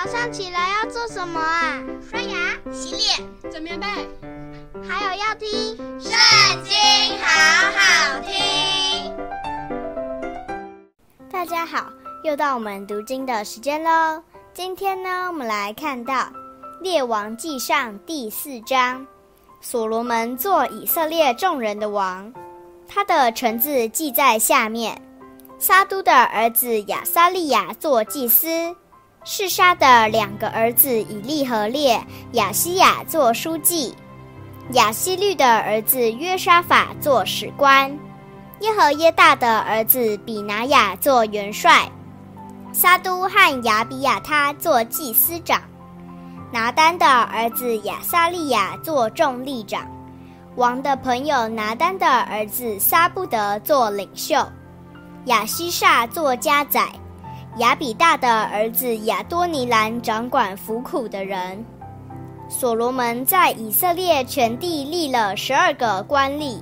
早上起来要做什么啊？刷牙、洗脸、整棉被，还有要听《圣经》，好好听。大家好，又到我们读经的时间喽。今天呢，我们来看到《列王记上》第四章，所罗门做以色列众人的王，他的臣子记在下面。撒都的儿子亚撒利雅做祭司，示沙的两个儿子以利和列、亚西亚做书记，亚西律的儿子约沙法做史官，耶和耶大的儿子比拿雅做元帅，撒都和亚比亚他做祭司长，拿单的儿子亚撒利亚做众力长，王的朋友拿单的儿子撒布得做领袖。亚西煞做家宰，亚比大的儿子亚多尼兰掌管服苦的人。所罗门在以色列全地立了十二个官吏，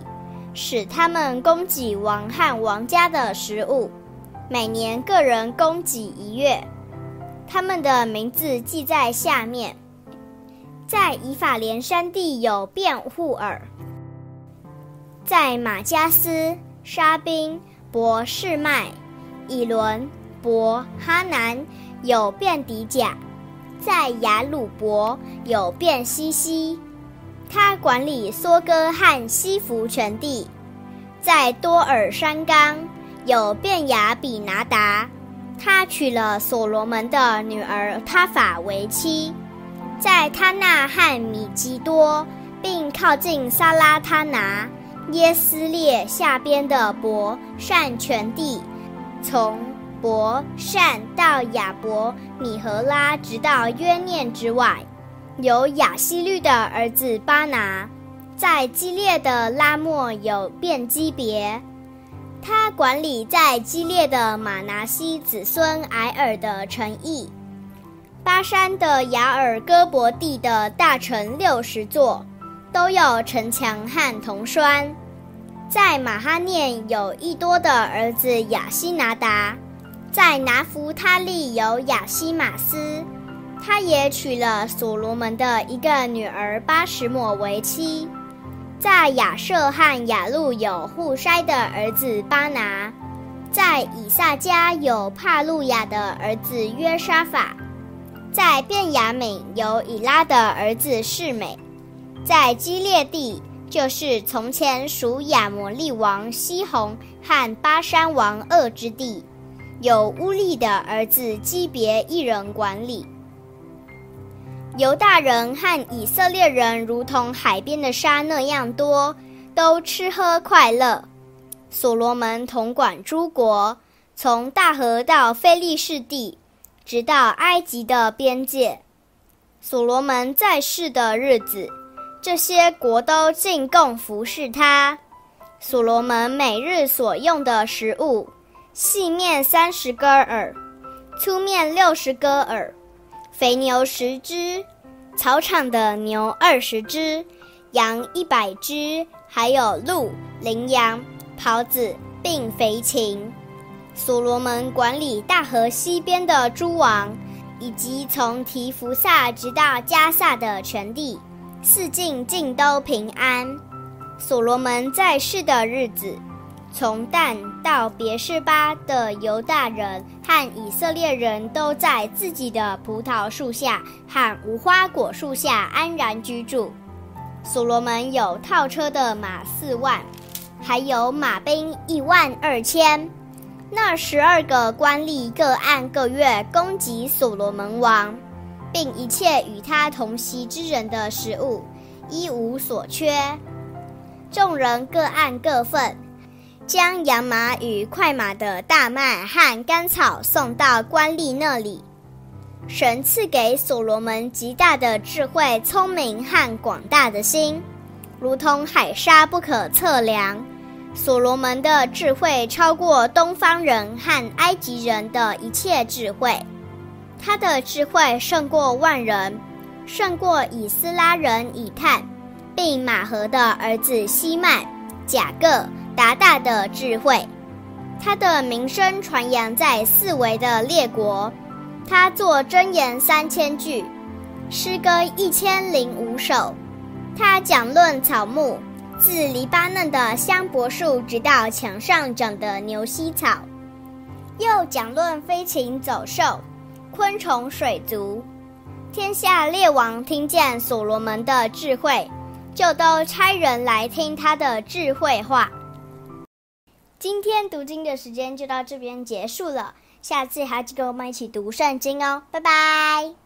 使他们供给王和王家的食物，每年各人供给一月。他们的名字记在下面。在以法莲山地有便户尔，在马加斯、沙宾。博士麦、以伦、伯哈南有便迪甲，在雅鲁伯有便西西，他管理梭哥和西弗全地，在多尔山冈有便雅比拿达，他娶了所罗门的女儿他法为妻，在他纳和米基多，并靠近撒拉他拿。耶斯列下边的伯善全地，从伯善到亚伯米和拉，直到约念之外，有亚希律的儿子巴拿，在基列的拉莫有便基别，他管理在基列的马拿西子孙埃尔的城邑，巴山的雅尔戈伯地的大城六十座。都有城墙和铜栓，在马哈念有一多的儿子亚西拿达，在拿弗他利有亚希马斯，他也娶了所罗门的一个女儿巴实抹为妻，在亚设和亚路有户筛的儿子巴拿，在以萨家有帕路亚的儿子约沙法，在便雅悯有以拉的儿子示美。在基列地，就是从前属亚摩利王西宏和巴珊王噩之地，有乌利的儿子基别一人管理。犹大人和以色列人如同海边的沙那样多，都吃喝快乐。所罗门统管诸国，从大河到非利士地，直到埃及的边界。所罗门在世的日子。这些国都进贡服侍他。所罗门每日所用的食物：细面三十哥珥，粗面六十哥珥，肥牛十只，草场的牛二十只，羊一百只，还有鹿、羚羊、狍子，并肥禽。所罗门管理大河西边的诸王，以及从提弗萨直到迦萨的全地。四境尽都平安。所罗门在世的日子，从但到别是巴的犹大人和以色列人都在自己的葡萄树下和无花果树下安然居住。所罗门有套车的马四万，还有马兵一万二千。那十二个官吏各按各月供给所罗门王。并一切与他同席之人的食物，一无所缺。众人各按各份，将羊马与快马的大麦和干草送到官吏那里。神赐给所罗门极大的智慧、聪明和广大的心，如同海沙不可测量。所罗门的智慧超过东方人和埃及人的一切智慧。他的智慧胜过万人，胜过以斯拉人以探，并马何的儿子希曼、甲各、达大的智慧。他的名声传扬在四围的列国，他作箴言三千句，诗歌一千零五首。他讲论草木，自黎巴嫩的香柏树，直到墙上长的牛膝草；又讲论飞禽走兽、昆虫水族。天下列王听见所罗门的智慧，就都差人来听他的智慧话。今天读经的时间就到这边结束了。下次还要记得我们一起读圣经哦，拜拜。